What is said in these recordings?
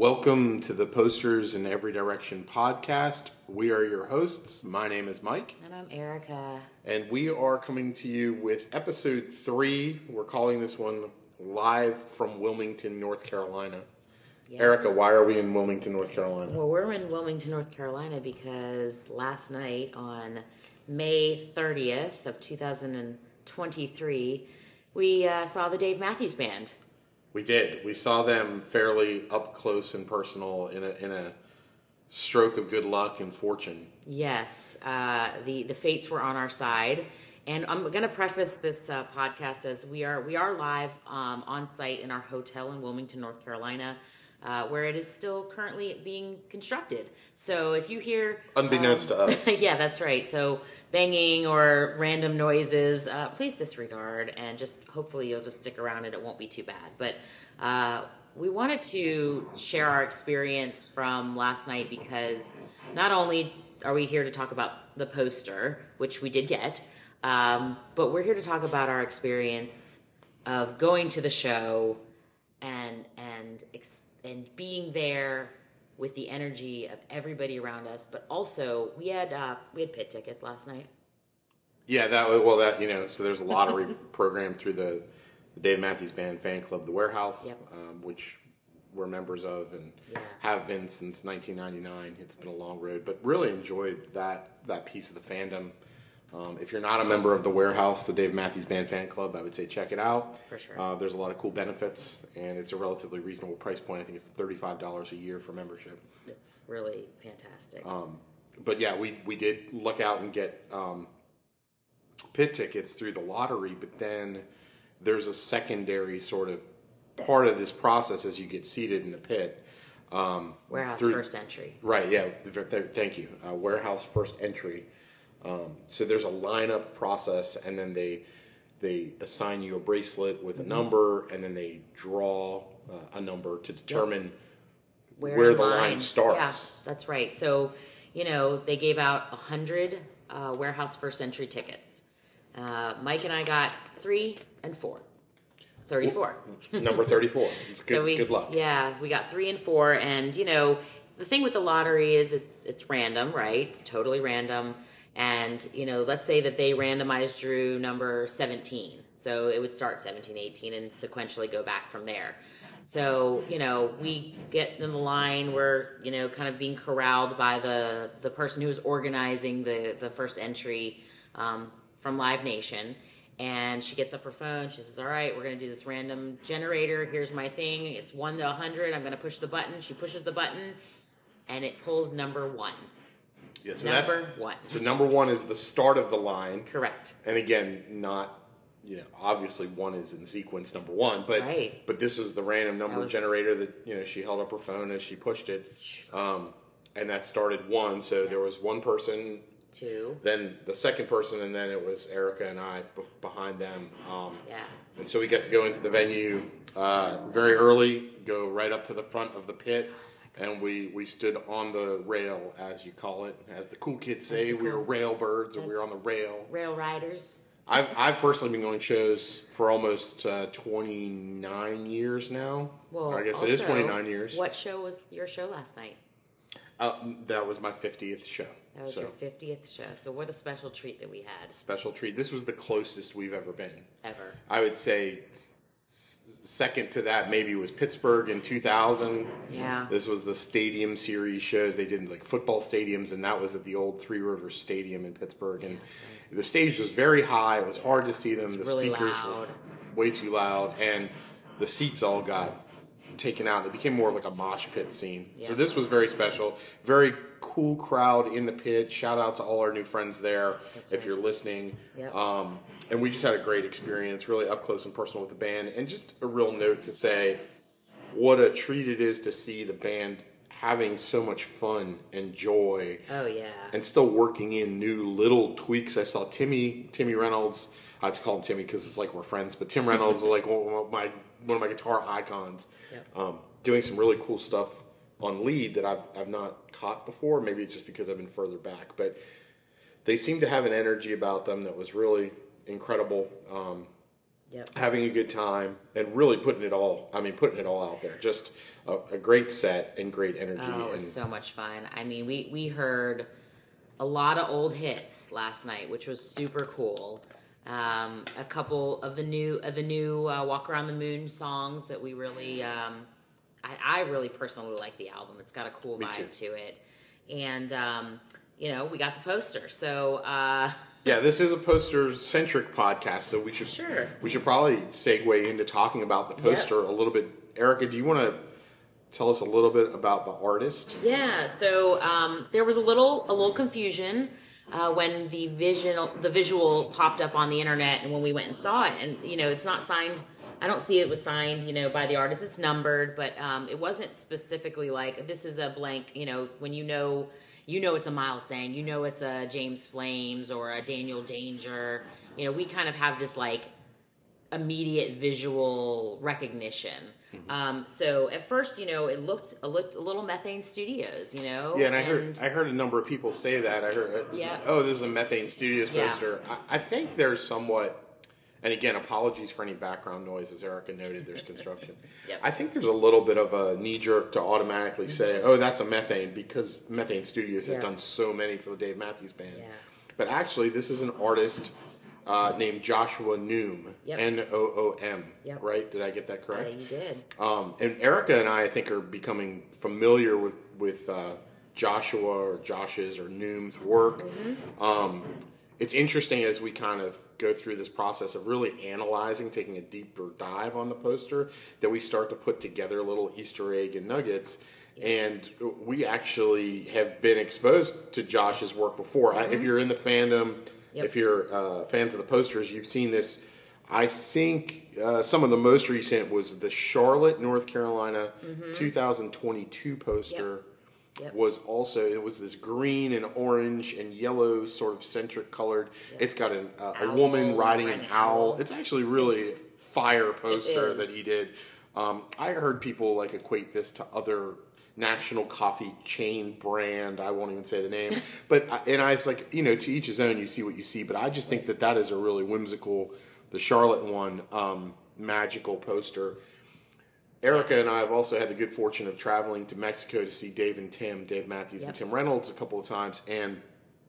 Welcome to the Posters in Every Direction podcast. We are your hosts. My name is Mike, And I'm Erica. and we are coming to you with episode three. We're calling this one live from Wilmington, North Carolina. Yeah. Erica, why are we in Wilmington, North Carolina? Well, we're in Wilmington, North Carolina because last night on May 30th of 2023, we uh, saw the Dave Matthews Band. We did. We saw them fairly up close and personal in a in a stroke of good luck and fortune. Yes, uh, the the fates were on our side, and I'm going to preface this uh, podcast as we are we are live um, on site in our hotel in Wilmington, North Carolina, uh, where it is still currently being constructed. So if you hear Unbeknownst um, to us. yeah, that's right. So banging or random noises, uh, please disregard, and just hopefully you'll just stick around and it won't be too bad. But uh, we wanted to share our experience from last night because not only are we here to talk about the poster, which we did get, um, but we're here to talk about our experience of going to the show and and and being there with the energy of everybody around us. But also, we had uh, we had pit tickets last night. Yeah, that well, that you know, so there's a lottery program through the, the Dave Matthews Band fan club, the Warehouse, Yep. um, which we're members of and Yeah. have been since 1999. It's been a long road, but really enjoyed that that piece of the fandom. Um, if you're not a member of the Warehouse, the Dave Matthews Band fan club, I would say check it out. For sure. Uh, there's a lot of cool benefits, and it's a relatively reasonable price point. I think it's $35 a year for membership. It's really fantastic. but yeah, we we did look out and get um, pit tickets through the lottery, but then there's a secondary sort of part of this process as you get seated in the pit. Um, Warehouse through- first entry. Right. Yeah. th- th- Thank you. Uh, warehouse first entry. Um, so there's a lineup process, and then they they assign you a bracelet with a number, and then they draw uh, a number to determine where in the line starts. Yeah, that's right. So, you know, they gave out a hundred uh, warehouse first entry tickets. Uh, Mike and I got three and four. 34. number 34. It's good, so we, good luck. Yeah, we got three and four, and you know, the thing with the lottery is it's it's random, right? It's totally random, and you know, let's say that they randomized drew number 17, so it would start 17, 18, and sequentially go back from there. So you know, we get in the line. We're you know kind of being corralled by the the person who's organizing the the first entry um, from Live Nation and she gets up her phone. She says, "All right, we're going to do this random generator. Here's my thing. It's one to hundred. I'm going to push the button." She pushes the button, and it pulls number one. Yeah, so Number that's one. So number one is the start of the line, Correct. and again, not you know obviously one is in sequence number one, but Right. but this was the random number was- generator that you know she held up her phone as she pushed it, um, and that started one. So there was one person, Two. then the second person, and then it was Erica and I b- behind them. Um, Yeah. and so we get to go into the venue uh, very early, go right up to the front of the pit, and we, we stood on the rail, as you call it. As the cool kids say, we were rail birds, or we were on the rail. Rail riders. I've, I've personally been going shows for almost uh, 29 years now. Well, I guess it is 29 years. What show was your show last night? Uh, that was my 50th show. That was so, your 50th show. So what a special treat that we had special treat. This was the closest we've ever been. ever. I would say second to that maybe was Pittsburgh in 2000. Yeah. This was the stadium series shows. They did like football stadiums, and that was at the old Three Rivers Stadium in Pittsburgh. And that's right. the stage was very high. It was hard to see them. the really speakers loud. were way too loud, and the seats all got taken out. It became more of like a mosh pit scene. So this was very special. Very cool crowd in the pit. Shout out to all our new friends there That's if right. you're listening. Yep. Um, and we just had a great experience, really up close and personal with the band. And just a real note to say what a treat it is to see the band having so much fun and joy Oh yeah. and still working in new little tweaks. I saw Timmy Timmy Reynolds. I have to call him Timmy because it's like we're friends, but Tim Reynolds is like one of my one of my guitar icons. Yep. Um, doing some really cool stuff on lead that I've I've not caught before. Maybe it's just because I've been further back, but they seem to have an energy about them that was really incredible. Um, Yep. having a good time, and really putting it all. I mean, putting it all out there. Just a, a great set and great energy. Oh, it and was so much fun. I mean, we we heard a lot of old hits last night, which was super cool. Um, a couple of the new of the new uh, "Walk Around the Moon" songs that we really, um, I, I really personally like the album. It's got a cool Me vibe too. to it, and um, you know, we got the poster. So uh, Yeah, this is a poster centric podcast, so we should Sure. we should probably segue into talking about the poster a little bit. Erica, do you want to tell us a little bit about the artist? Yeah, so um, there was a little a little confusion uh, when the vision the visual popped up on the internet, and when we went and saw it, and you know it's not signed. I don't see it was signed, you know, by the artist. It's numbered, but um, it wasn't specifically like this is a blank. You know, when you know you know it's a Miles Tsang, you know it's a James Flames or a Daniel Danger. You know, we kind of have this like immediate visual recognition. Mm-hmm. Um, so at first, you know, it looked it looked a little Methane Studios, you know. Yeah, and I heard I heard a number of people say that. I heard, uh, Yeah. oh, this is a Methane Studios Yeah. poster. I, I think there's somewhat, and again, apologies for any background noise, as Erica noted. There's construction. Yep. I think there's a little bit of a knee jerk to automatically say, oh, that's a Methane because Methane Studios has Mm-hmm. Done so many for the Dave Matthews Band. Yeah. But actually, this is an artist uh, named Joshua Noom, Yep. N O O M. Yep. Right? Did I get that correct? you did. Um, and Erica and I, I think, are becoming familiar with with uh, Joshua or Josh's or Noom's work. Um, it's interesting as we kind of go through this process of really analyzing, taking a deeper dive on the poster, that we start to put together little Easter egg and nuggets. And we actually have been exposed to Josh's work before. I, if you're in the fandom, Yep. if you're uh, fans of the posters, you've seen this. I think uh, some of the most recent was the Charlotte, North Carolina, 2022 poster. Mm-hmm. Yep. Was also it was this green and orange and yellow sort of centric colored. It's got an, uh, a woman riding an owl. It's actually really fire poster that he did. Um, I heard people like equate this to other national coffee chain brand. I won't even say the name, but and I it's like you know to each his own. You see what you see, but I just think that that is a really whimsical, the Charlotte one, um, magical poster. Erica and I have also had the good fortune of traveling to Mexico to see Dave and Tim, Dave Matthews and Tim Reynolds a couple of times, and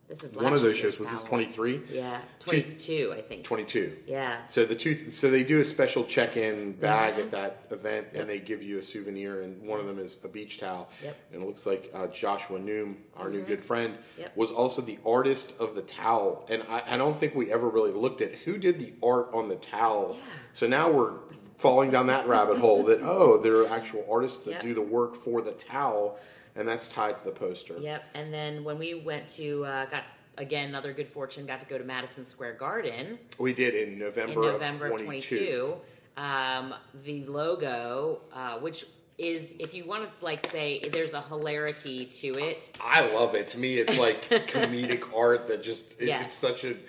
This is one of those shows was this twenty three. Yeah, twenty two, I think. 22. Yeah. So the two, so they do a special check-in bag Mhm. at that event, and they give you a souvenir, and one of them is a beach towel. Yep. And it looks like uh, Joshua Noom, our new good friend, Yep. was also the artist of the towel. And I, I don't think we ever really looked at who did the art on the towel. Yeah. So now we're falling down that rabbit hole that oh, there are actual artists that Yep. do the work for the towel, and that's tied to the poster. Yep. And then when we went to uh, got again another good fortune, got to go to Madison Square Garden We did in November, in November of 22. 22. Um, the logo, uh, which is if you want to like say there's a hilarity to it. I love it. To me, it's like comedic art that just it, Yes. it's such an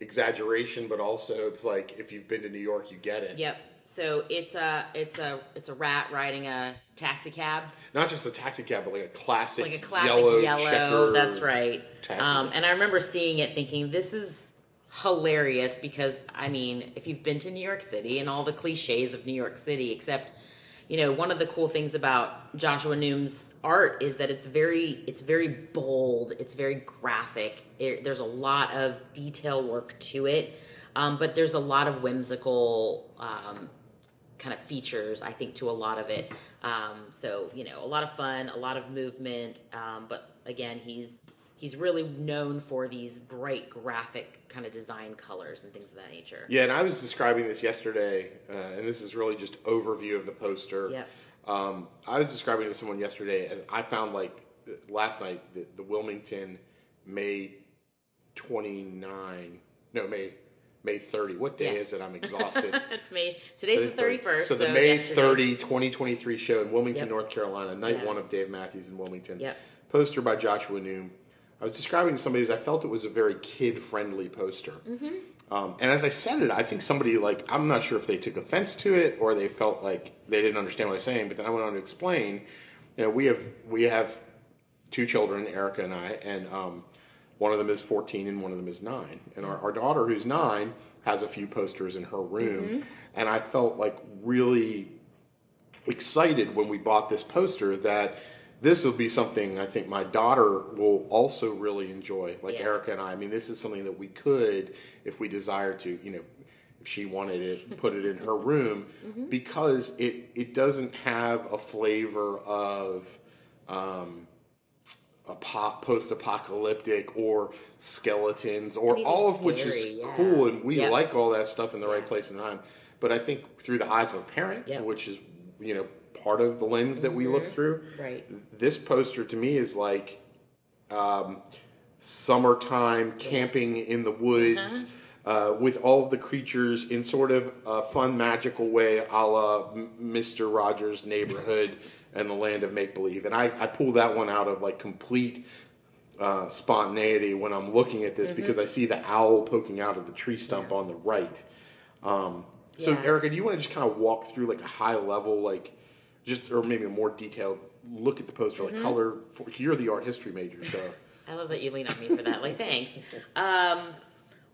exaggeration, but also it's like if you've been to New York, you get it. Yep. So it's a it's a it's a rat riding a taxi cab. Not just a taxi cab, but like a classic, like a classic yellow, yellow. that's right. Um, and I remember seeing it, thinking this is hilarious because I mean, if you've been to New York City and all the cliches of New York City, except you know, one of the cool things about Joshua Noom's art is that it's very it's very bold. It's very graphic. It, there's a lot of detail work to it, um, but there's a lot of whimsical. Um, kind of features i think to a lot of it um, so you know a lot of fun a lot of movement um, but again he's he's really known for these bright graphic kind of design colors and things of that nature Yeah, and I was describing this yesterday, uh, and this is really just overview of the poster. Yep. Um, I was describing it to someone yesterday as I found like last night the, the Wilmington May twenty nine, no May May thirty. What day Yeah. is it? I'm exhausted. it's May today's the 31st So the May yesterday. 30, 2023 show in Wilmington, Yep. North Carolina, night Yeah. one of Dave Matthews in Wilmington. Yep. Poster by Joshua Noom. I was describing to somebody as I felt it was a very kid friendly poster. Mm-hmm. Um, and as I said it, I think somebody like I'm not sure if they took offense to it or they felt like they didn't understand what I was saying. But then I went on to explain. You know, we have we have two children, Erica and I, and um, one of them is 14 and one of them is nine. And our, our daughter, who's nine, has a few posters in her room, and I felt like really excited when we bought this poster that this will be something I think my daughter will also really enjoy, like Yeah. Erica and I. I mean, this is something that we could, if we desired to, you know, if she wanted it, put it in her room because it it doesn't have a flavor of um, post-apocalyptic or skeletons or all of which is yeah. cool and we Yep. like all that stuff in the right place and time. But I think through the eyes of a parent, Yep. which is you know part of the lens that we look through, Right. this poster to me is like um, summertime camping in the woods uh, with all of the creatures in sort of a fun, magical way, a la Mr. Rogers' Neighborhood and the Land of Make Believe. And I, I pull that one out of like complete uh, spontaneity when I'm looking at this because I see the owl poking out of the tree stump on the right. Um, so, Yeah. Erica, do you want to just kind of walk through like a high level, like just or maybe a more detailed look at the poster, like color? For, you're the art history major, so I love that you lean on me for that. Like, thanks. Um,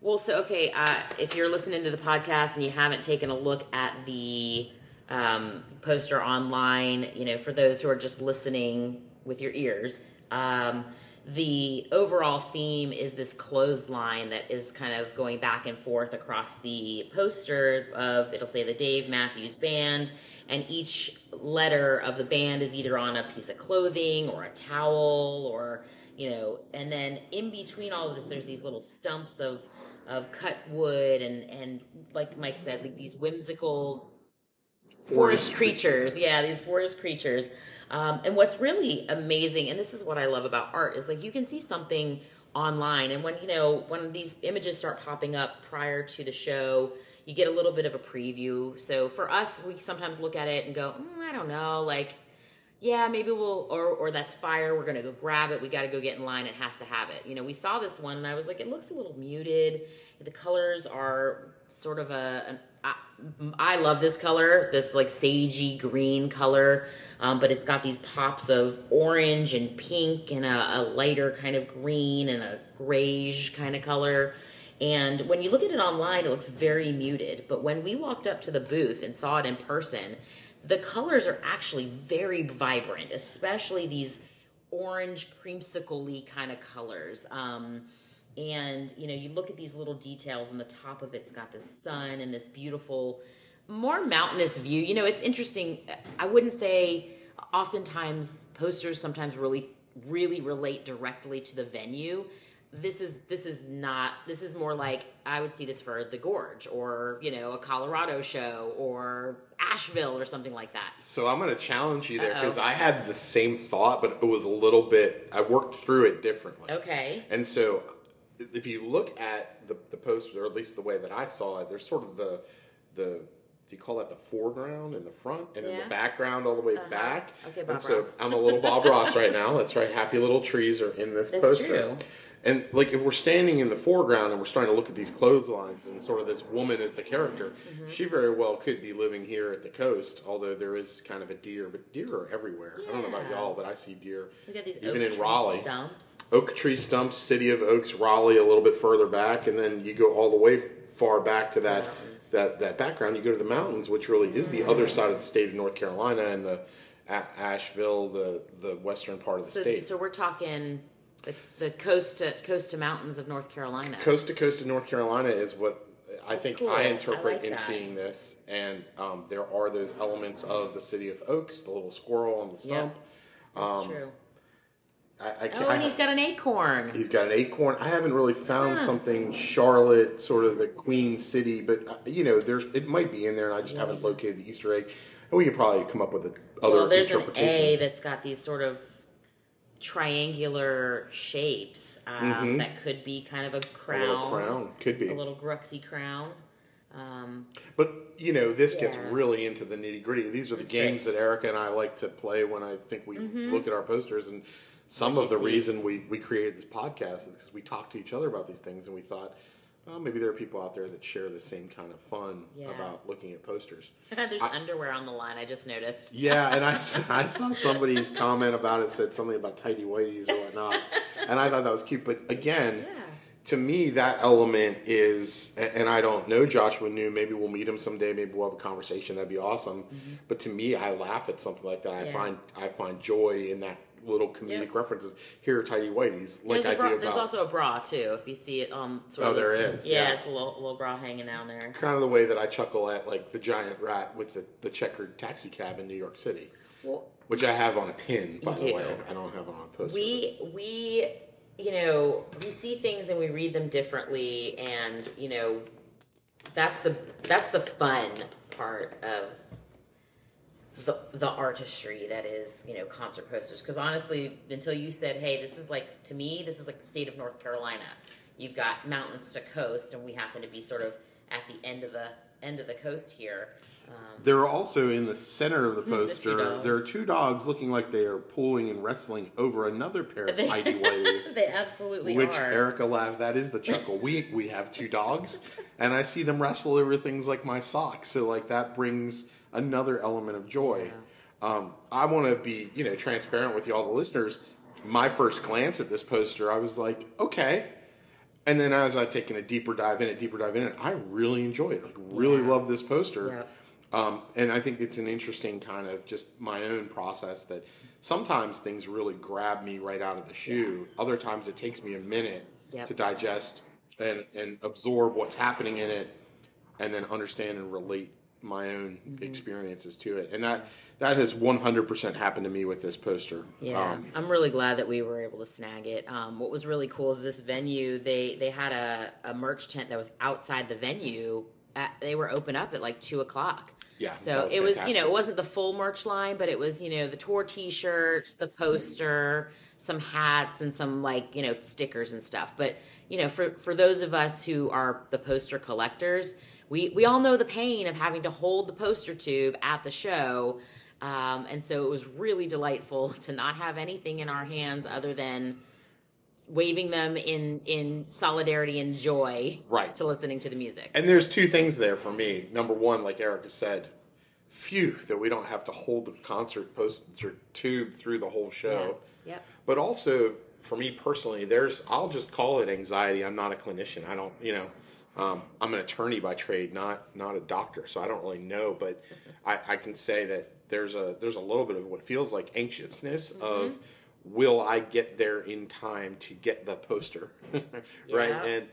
well, so okay, uh, if you're listening to the podcast and you haven't taken a look at the um, poster online, you know, for those who are just listening with your ears, um, the overall theme is this clothesline that is kind of going back and forth across the poster of it'll say the Dave Matthews Band, and each letter of the band is either on a piece of clothing or a towel or you know, and then in between all of this, there's these little stumps of of cut wood and and like Mike said, like these whimsical forest creatures. Yeah, these forest creatures. Um, and what's really amazing, and this is what I love about art, is like you can see something online, and when you know when these images start popping up prior to the show, you get a little bit of a preview. So for us, we sometimes look at it and go, mm, I don't know, like yeah, maybe we'll, or, or that's fire. We're going to go grab it. We got to go get in line. It has to have it. You know, we saw this one and I was like, it looks a little muted. The colors are sort of a, an, I, I love this color, this like sagey green color, um, but it's got these pops of orange and pink and a, a lighter kind of green and a grayish kind of color. And when you look at it online, it looks very muted. But when we walked up to the booth and saw it in person, the colors are actually very vibrant, especially these orange creamsicle kind of colors. Um, and you know, you look at these little details, and the top of it's got this sun and this beautiful, more mountainous view. You know, it's interesting. I wouldn't say oftentimes posters sometimes really really relate directly to the venue this is this is not this is more like I would see this for the Gorge or you know a Colorado show or Asheville or something like that. So I'm going to challenge you there because I had the same thought, but it was a little bit. I worked through it differently. Okay. And so, if you look at the, the poster, or at least the way that I saw it, there's sort of the the do you call that the foreground and the front, and then the background all the way uh-huh. back. Okay, Bob and so Ross. I'm a little Bob Ross right now. That's right. Happy little trees are in this That's poster. true. And like if we're standing in the foreground and we're starting to look at these clotheslines and sort of this woman as the character, Mm-hmm. she very well could be living here at the coast, although there is kind of a deer, but deer are everywhere. I don't know about y'all, but I see deer We got these even oak in tree Raleigh. stumps. Oak Tree Stumps, City of Oaks, Raleigh, a little bit further back, and then you go all the way far back to that mountains. that that background. You go to the mountains, which really is the other side of the state of North Carolina and the Asheville, the the western part of the So, state. so we're talking the, the coast to coast to mountains of North Carolina. coast to coast of North Carolina is what I think cool. I I interpret like in that. seeing this, and um, there are those elements of the City of Oaks, the little squirrel on the stump. That's um, true. I, I Oh, and he's got an acorn. He's got an acorn. I haven't really found Huh. something Charlotte, sort of the Queen City, but uh, you know, there's it might be in there, and I just haven't located the Easter egg. And we could probably come up with a, other well, there's an. A that's got these sort of triangular shapes um, that could be kind of a Mm-hmm. a crown, little crown could be, a little gruxy crown. Um, but you know, this gets really into the nitty gritty. These are the That's games that Erica and I like to play when I think we look at our posters and. Some Like of the see. reason we, we created this podcast is because we talked to each other about these things and we thought, well, maybe there are people out there that share the same kind of fun Yeah. about looking at posters. there's underwear on the line. I just noticed. Yeah, and I saw somebody's comment about it said something about tidy whities or whatnot, and I thought that was cute. But again, Yeah. to me, that element is, and I don't know Joshua Noom. Maybe we'll meet him someday. Maybe we'll have a conversation. That'd be awesome. But to me, I laugh at something like that. I Mm-hmm. Yeah. find I find joy in that little comedic Yep. reference here, are tidy whiteys, like There's, I bra, do about there's also a bra too. If you see it, um, sort Oh, of there is, Yeah, yeah. it's a little, little bra hanging down there. kind of the way that I chuckle at like the giant rat with the, the checkered taxi cab in New York City, Well, which I have on a pin. By the do. way, I don't have it on a poster. we we you know we see things and we read them differently, and you know that's the that's the fun part of the the artistry that is you know concert posters. Because honestly, until you said, "Hey, this is like to me, this is like the state of North Carolina." You've got mountains to coast, and we happen to be sort of at the end of the end of the coast here. Um, There are also in the center of the poster. dogs. there are two dogs looking like they are pulling and wrestling over another pair of tidy whiteys. they absolutely Which are. Erica laughed. That is the chuckle. We we have two dogs, and I see them wrestle over things like my socks. So like that brings another element of joy. Um, I want to be you know transparent with you all the listeners. My first glance at this poster, I was like, okay. And then as I've taken a deeper dive in it, deeper dive in it, I really enjoy it. Like really Yeah. love this poster. Yep. Um, and I think it's an interesting kind of just my own process that sometimes things really grab me right out of the shoe. Other times it takes me a minute Yep. to digest and, and absorb what's happening in it and then understand and relate my own Mm-hmm. experiences to it. And that that has 100% happened to me with this poster. Yeah, Um, I'm really glad that we were able to snag it. Um, what was really cool is this venue. They they had a, a merch tent that was outside the venue. At, they were open up at like two o'clock. Yeah, so was it was you know it wasn't the full merch line, but it was you know the tour T-shirts, the poster, some hats, and some like you know stickers and stuff. But you know for for those of us who are the poster collectors, we we all know the pain of having to hold the poster tube at the show. Um, and so it was really delightful to not have anything in our hands other than waving them in in solidarity and joy Right. to listening to the music. And there's two things there for me. Number one, like Erica said, phew, that we don't have to hold the concert poster tube through the whole show. Yeah. Yep. But also, for me personally, there's, I'll just call it anxiety. I'm not a clinician. I don't, you know, um, I'm an attorney by trade, not not a doctor, so I don't really know. But I, I can say that there's a there's a little bit of what feels like anxiousness of will I get there in time to get the poster, right? Yeah. And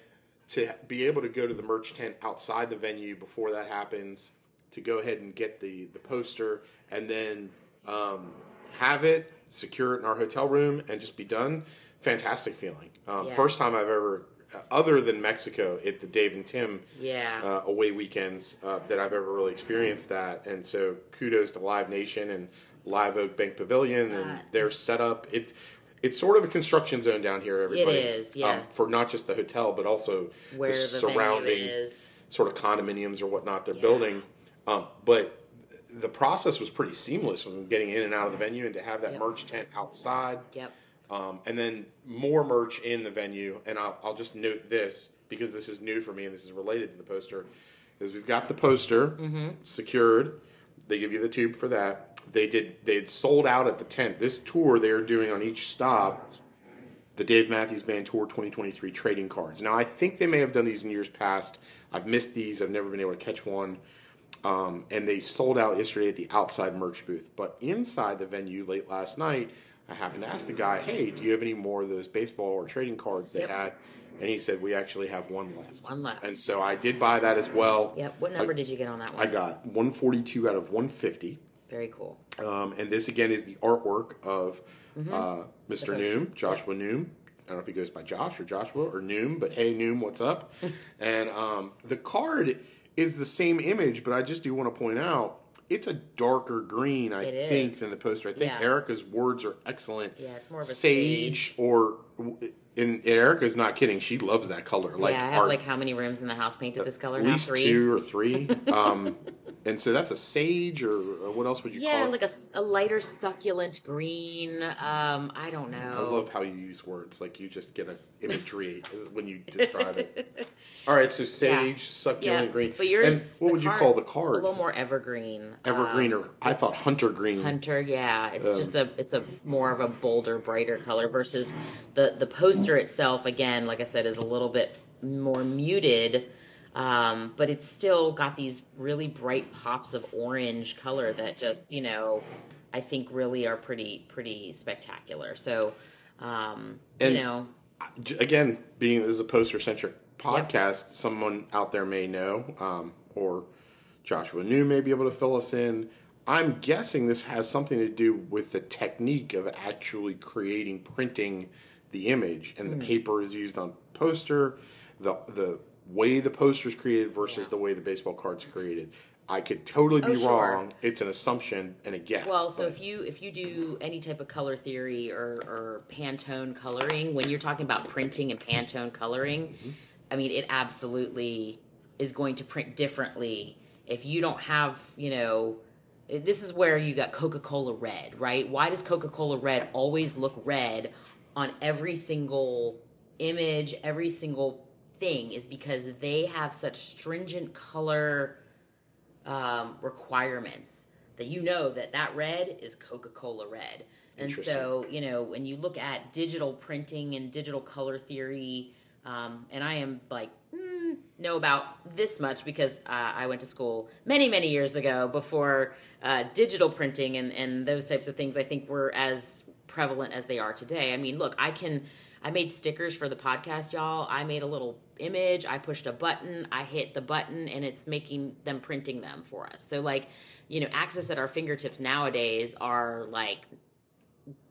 to be able to go to the merch tent outside the venue before that happens, to go ahead and get the the poster, and then um, have it, secure it in our hotel room, and just be done. Fantastic feeling. Um, Yeah. First time I've ever, other than Mexico, at the Dave and Tim Yeah. uh, away weekends uh, that I've ever really experienced that. And so kudos to Live Nation and Live Oak Bank Pavilion and Uh, their setup. It's it's sort of a construction zone down here. Everybody, is, yeah. um, for not just the hotel but also Where the the surrounding is. sort of condominiums or whatnot they're building. Um, but the process was pretty seamless from getting in and out of the venue and to have that Yep. merch tent outside. Yep. Um, and then more merch in the venue. And I'll, I'll just note this because this is new for me and this is related to the poster. Is we've got the poster Mm-hmm. secured. They give you the tube for that. They did. They had sold out at the tent. This tour they are doing on each stop. The Dave Matthews Band Tour 2023 trading cards. Now I think they may have done these in years past. I've missed these. I've never been able to catch one. Um, and they sold out yesterday at the outside merch booth. But inside the venue late last night, I happened to ask the guy, "Hey, do you have any more of those baseball or trading cards they Yep. had?" And he said, "We actually have one left." One left. And so I did buy that as well. Yep. What number did you get on that one? I got 142 out of 150. Very cool. Um, and this again is the artwork of Mm-hmm. uh, Mr. Noom, Joshua Noom. I don't know if he goes by Josh or Joshua or Noom, but hey, Noom, what's up? and um, the card is the same image, but I just do want to point out it's a darker green, I It think, is. than the poster. I think Yeah. Erica's words are excellent. Yeah, it's more of a sage, or. And Erica's not kidding. She loves that color. Like yeah, I have like how many rooms in the house painted this color at now? least Three. two or three. Um, and so that's a sage, or, or what else would you Yeah, call it? like a lighter succulent green. Um, I don't know. I love how you use words. Like you just get an imagery when you describe it. All right, so sage, succulent yeah, green. But yours, and what would you call the card? A little more evergreen. Evergreen, Um, or I thought hunter green. Hunter, yeah, it's Um, just a it's a more of a bolder, brighter color versus the the poster itself. Again, like I said, is a little bit more muted, um, but it's still got these really bright pops of orange color that just you know I think really are pretty pretty spectacular. So, um, And- you know, Again, being this is a poster centric podcast, someone out there may know, um, or Joshua Noom may be able to fill us in. I'm guessing this has something to do with the technique of actually creating, printing the image, and Hmm. the paper is used on poster, the the way the poster's created versus Yeah. the way the baseball card's created. I could totally be Oh, sure. wrong. It's an assumption and a guess. Well, so but- if you if you do any type of color theory or, or Pantone coloring, when you're talking about printing and Pantone coloring, Mm-hmm. I mean it absolutely is going to print differently if you don't have you know. This is where you got Coca Cola Red, right? Why does Coca Cola Red always look red on every single image, every single thing? Is because they have such stringent color um, requirements that you know that that red is Coca-Cola red. And so, you know, when you look at digital printing and digital color theory, um, and I am like, mm, know about this much because uh, I went to school many, many years ago before uh, digital printing and, and those types of things I think were as prevalent as they are today. I mean, look, I can, I made stickers for the podcast, y'all. I made a little image, I pushed a button, I hit the button, and it's making them printing them for us. So, like, you know, access at our fingertips nowadays are like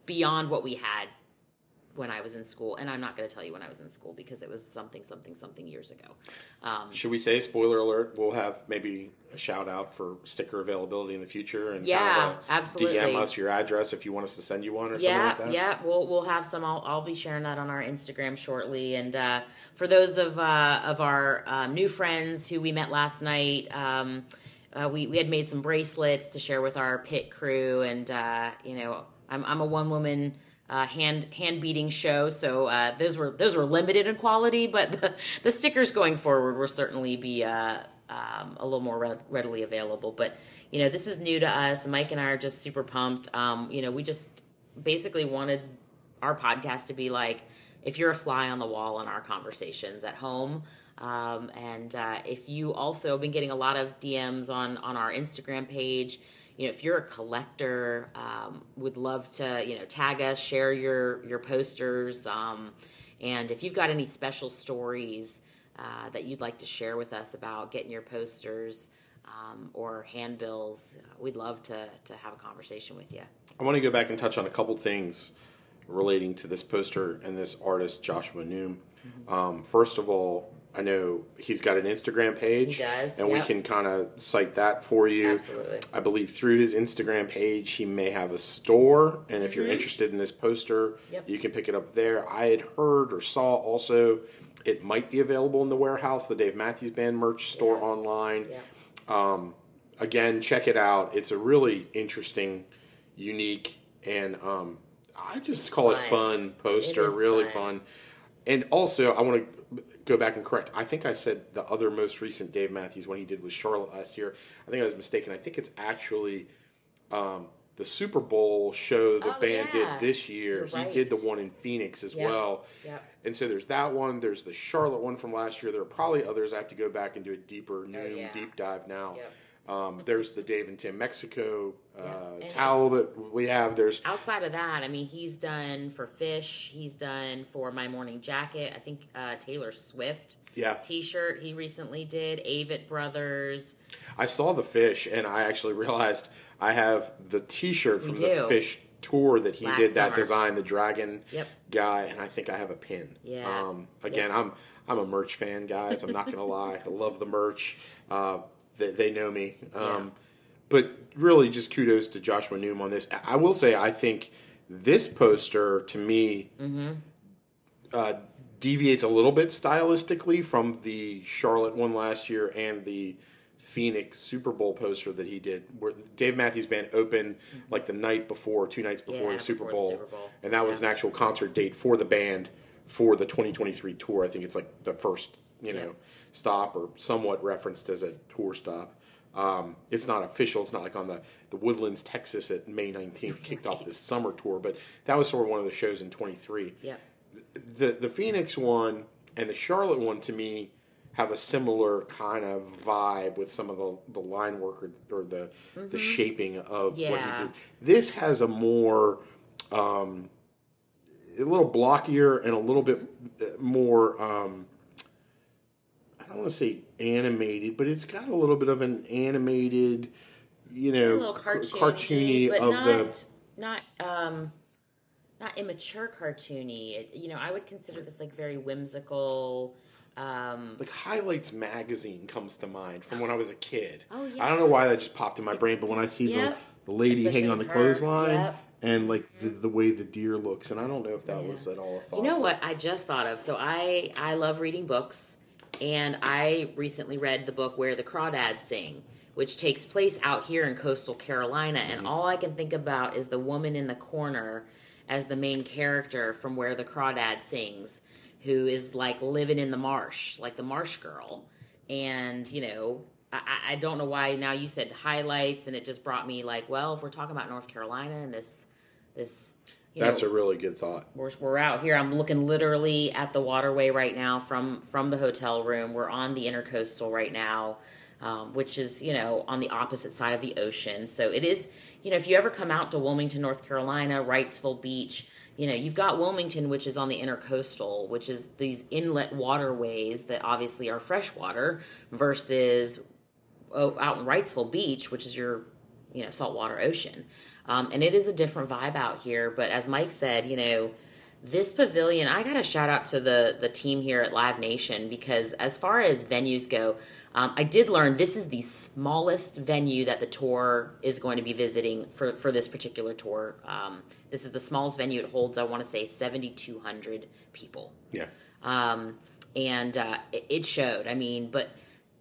beyond what we had when I was in school. And I'm not going to tell you when I was in school because it was something, something, something years ago. Um, Should we say spoiler alert? We'll have maybe a shout out for sticker availability in the future, and Yeah, kind of absolutely. DM us your address if you want us to send you one or yeah, something like that. yeah, we'll we'll have some. I'll, I'll be sharing that on our Instagram shortly. And uh, for those of uh, of our um, new friends who we met last night, um, uh, we we had made some bracelets to share with our pit crew, and uh, you know, I'm I'm a one woman. Uh, hand hand beating show, so uh, those were those were limited in quality, but the, the stickers going forward will certainly be uh, um, a little more re- readily available. But you know, this is new to us. Mike and I are just super pumped. Um, you know, we just basically wanted our podcast to be like if you're a fly on the wall in our conversations at home. Um, and uh, if you also have been getting a lot of DMs on on our Instagram page, you know, if you're a collector, um, would love to you know tag us, share your your posters, um, and if you've got any special stories uh, that you'd like to share with us about getting your posters um, or handbills, we'd love to to have a conversation with you. I want to go back and touch on a couple things relating to this poster and this artist Joshua Noom. Mm-hmm. Um, first of all, I know he's got an Instagram page, He does, and we can kind of cite that for you. Absolutely. I believe through his Instagram page, he may have a store, and if you're interested in this poster, Mm-hmm. Yep. you can pick it up there. I had heard or saw also it might be available in the warehouse, the Dave Matthews Band merch store online. Yeah. Again, check it out. It's a really interesting, unique, and um, I just call it fun. fun poster. It really fun. fun. And also, I want to go back and correct. I think I said the other most recent Dave Matthews one he did was Charlotte last year. I think I was mistaken. I think it's actually um, the Super Bowl show the Oh, band yeah. did this year. You're He did the one in Phoenix as Yep. well. Yep. And so there's that one. There's the Charlotte one from last year. There are probably others. I have to go back and do a deeper, new, Oh, yeah. deep dive now. Yep. Um, there's the Dave and Tim Mexico uh, towel that we have. There's outside of that, I mean, he's done for Phish. He's done for My Morning Jacket. I think uh, Taylor Swift yeah. T-shirt he recently did. Avett Brothers. I saw the Phish, and I actually realized I have the T-shirt from the Phish tour that he Last did that summer. design, the dragon Yep. guy, and I think I have a pin. Yeah. Um, again, I'm I'm a merch fan, guys. I'm not gonna lie. I love the merch. Uh, they, they know me. Um, Yeah. But really, just kudos to Joshua Noom on this. I will say, I think this poster to me Mm-hmm. uh, deviates a little bit stylistically from the Charlotte one last year and the Phoenix Super Bowl poster that he did, where Dave Matthews Band opened like the night before, two nights before, Yeah, the, Super before the Bowl, Super Bowl. and that was an actual concert date for the band for the 2023 tour. I think it's like the first, you know, Yeah. stop or somewhat referenced as a tour stop. Um, it's not official. It's not like on the, the Woodlands, Texas at May 19th kicked off Right. this summer tour, but that was sort of one of the shows in 23 Yeah. the the Phoenix one and the Charlotte one to me have a similar kind of vibe with some of the, the line work or, or the the shaping of what Yeah. he did. This has a more um, a little blockier and a little bit uh, more um, I don't want to say animated, but it's got a little bit of an animated, you know, a little c- cartoony, of not the not um not immature cartoony. It, you know, I would consider this like very whimsical. Um, like highlights magazine comes to mind from when I was a kid. Oh, yeah. I don't know why that just popped in my brain, but when I see Yep. the, the lady hanging on the her, clothesline yep. and like the, the way the deer looks, and I don't know if that was at all a thought. You know what I just thought of? So I I love reading books, and I recently read the book Where the Crawdads Sing, which takes place out here in coastal Carolina, and mm-hmm. all I can think about is the woman in the corner as the main character from Where the Crawdad Sings, who is like living in the marsh, like the marsh girl, and you know. I, I- I don't know why now you said highlights and it just brought me like well if we're talking about North Carolina and this this you That's know, a really good thought. we're, we're out here. I'm looking literally at the waterway right now from from the hotel room. We're on the intercoastal right now, um, which is you know on the opposite side of the ocean. So it is you know if you ever come out to Wilmington, North Carolina, Wrightsville Beach, you know you've got Wilmington, which is on the intercoastal, which is these inlet waterways that obviously are freshwater versus oh, out in Wrightsville Beach, which is your you know saltwater ocean. Um, and it is a different vibe out here. But as Mike said, you know, this pavilion, I got to shout out to the the team here at Live Nation because as far as venues go, um, I did learn this is the smallest venue that the tour is going to be visiting for for this particular tour. Um, this is the smallest venue. It holds, I want to say, seventy two hundred people Yeah. um, and uh, it, it showed. I mean, but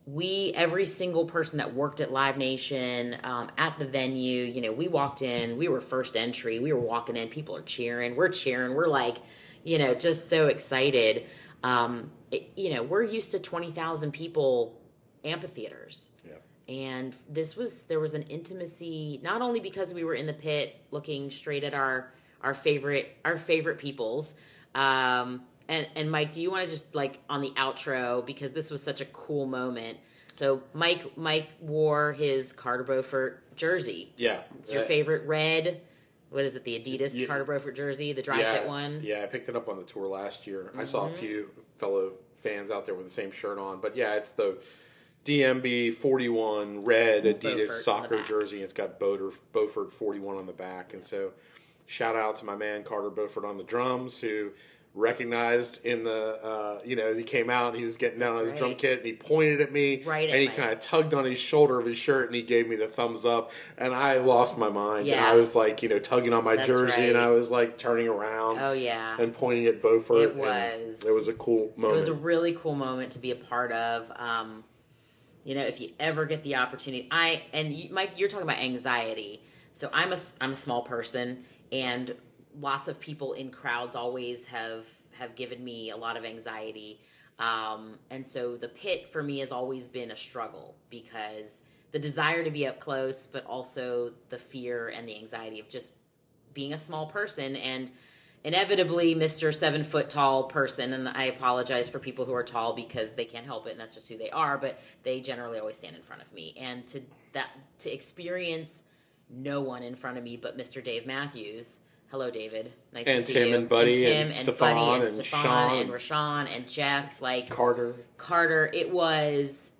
we, every single person that worked at Live Nation um, at the venue, you know, we walked in, we were first entry, we were walking in, people are cheering, we're cheering, we're like, you know, just so excited. Um, it, you know, we're used to twenty thousand people amphitheaters Yeah. and this was there was an intimacy not only because we were in the pit looking straight at our our favorite our favorite peoples um and and mike do you want to just like on the outro because this was such a cool moment so mike mike wore his carter beauford jersey Yeah. it's your favorite red what is it the adidas carter beauford jersey the dry yeah, fit one Mm-hmm. Yeah, I picked it up on the tour last year. I saw a few fellow fans out there with the same shirt on, but yeah, it's the DMB 41 red Adidas the soccer jersey. It's got Boder, Beauford 41 on the back, and so shout out to my man Carter Beauford on the drums who recognized in the uh, you know as he came out and he was getting down on That's his drum kit and he pointed at me Right at and he kind of tugged on his shoulder of his shirt and he gave me the thumbs up and I lost my mind and Yeah. I was like you know tugging on my That's jersey and. I was like turning around oh yeah and pointing at Beauford. It was. It was a cool moment It was a really cool moment to be a part of. Um, you know, if you ever get the opportunity, I and you, Mike, you're talking about anxiety. So I'm a I'm a small person, and lots of people in crowds always have have given me a lot of anxiety. Um, and so the pit for me has always been a struggle because the desire to be up close, but also the fear and the anxiety of just being a small person and inevitably Mr. Seven Foot Tall person. And I apologize for people who are tall because they can't help it and that's just who they are, but they generally always stand in front of me. And to that to experience no one in front of me but Mr. Dave Matthews. Hello, David. Nice And to see Tim you. and Buddy Tim and and Stefan Buddy and, and Stefan Sean. and Rashawn and Jeff. Like Carter. Carter, it was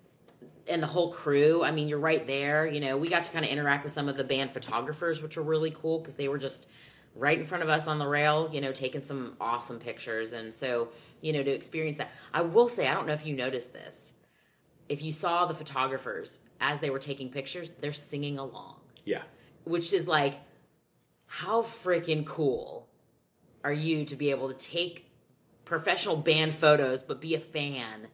and the whole crew. I mean, you're right there. You know, we got to kind of interact with some of the band photographers, which were really cool because they were just right in front of us on the rail, you know, taking some awesome pictures. And so, you know, to experience that, I will say, I don't know if you noticed this. If you saw the photographers as they were taking pictures, they're singing along, Yeah. which is like, how freaking cool are you to be able to take professional band photos, but be a fan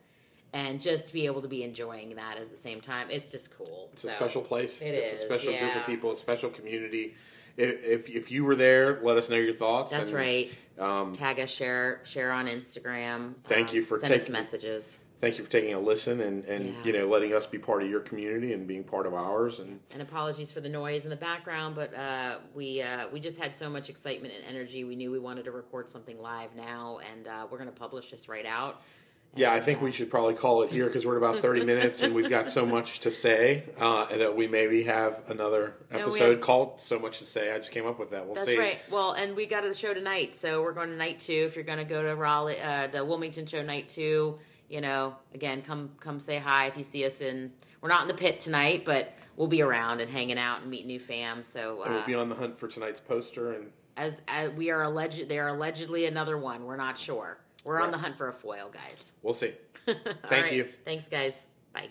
and just be able to be enjoying that at the same time, it's just cool. It's a special place. It it's is, a special group of people, a special community. If, if if you were there, let us know your thoughts. That's and right. Um, Tag us, share, share on Instagram. Thank um, you for send us taking- messages. Thank you for taking a listen and, and Yeah. you know letting us be part of your community and being part of ours. And And apologies for the noise in the background, but uh, we uh, we just had so much excitement and energy. We knew we wanted to record something live now, and uh, we're going to publish this right out. yeah, I think we should probably call it here because we're at about thirty minutes and we've got so much to say, uh, and that we maybe have another episode have- called "So Much to Say." I just came up with that. We'll That's see. right. Well, and we got a show tonight, so we're going to night two. If you're going to go to Raleigh, uh, the Wilmington show night two, you know, again, come come say hi if you see us in. We're not in the pit tonight, but we'll be around and hanging out and meet new fam. So And we'll uh, be on the hunt for tonight's poster and. as, as we are alleged, they are allegedly another one. We're not sure. We're on the hunt for a foil, guys. We'll see. Thank right. you. Thanks, guys. Bye.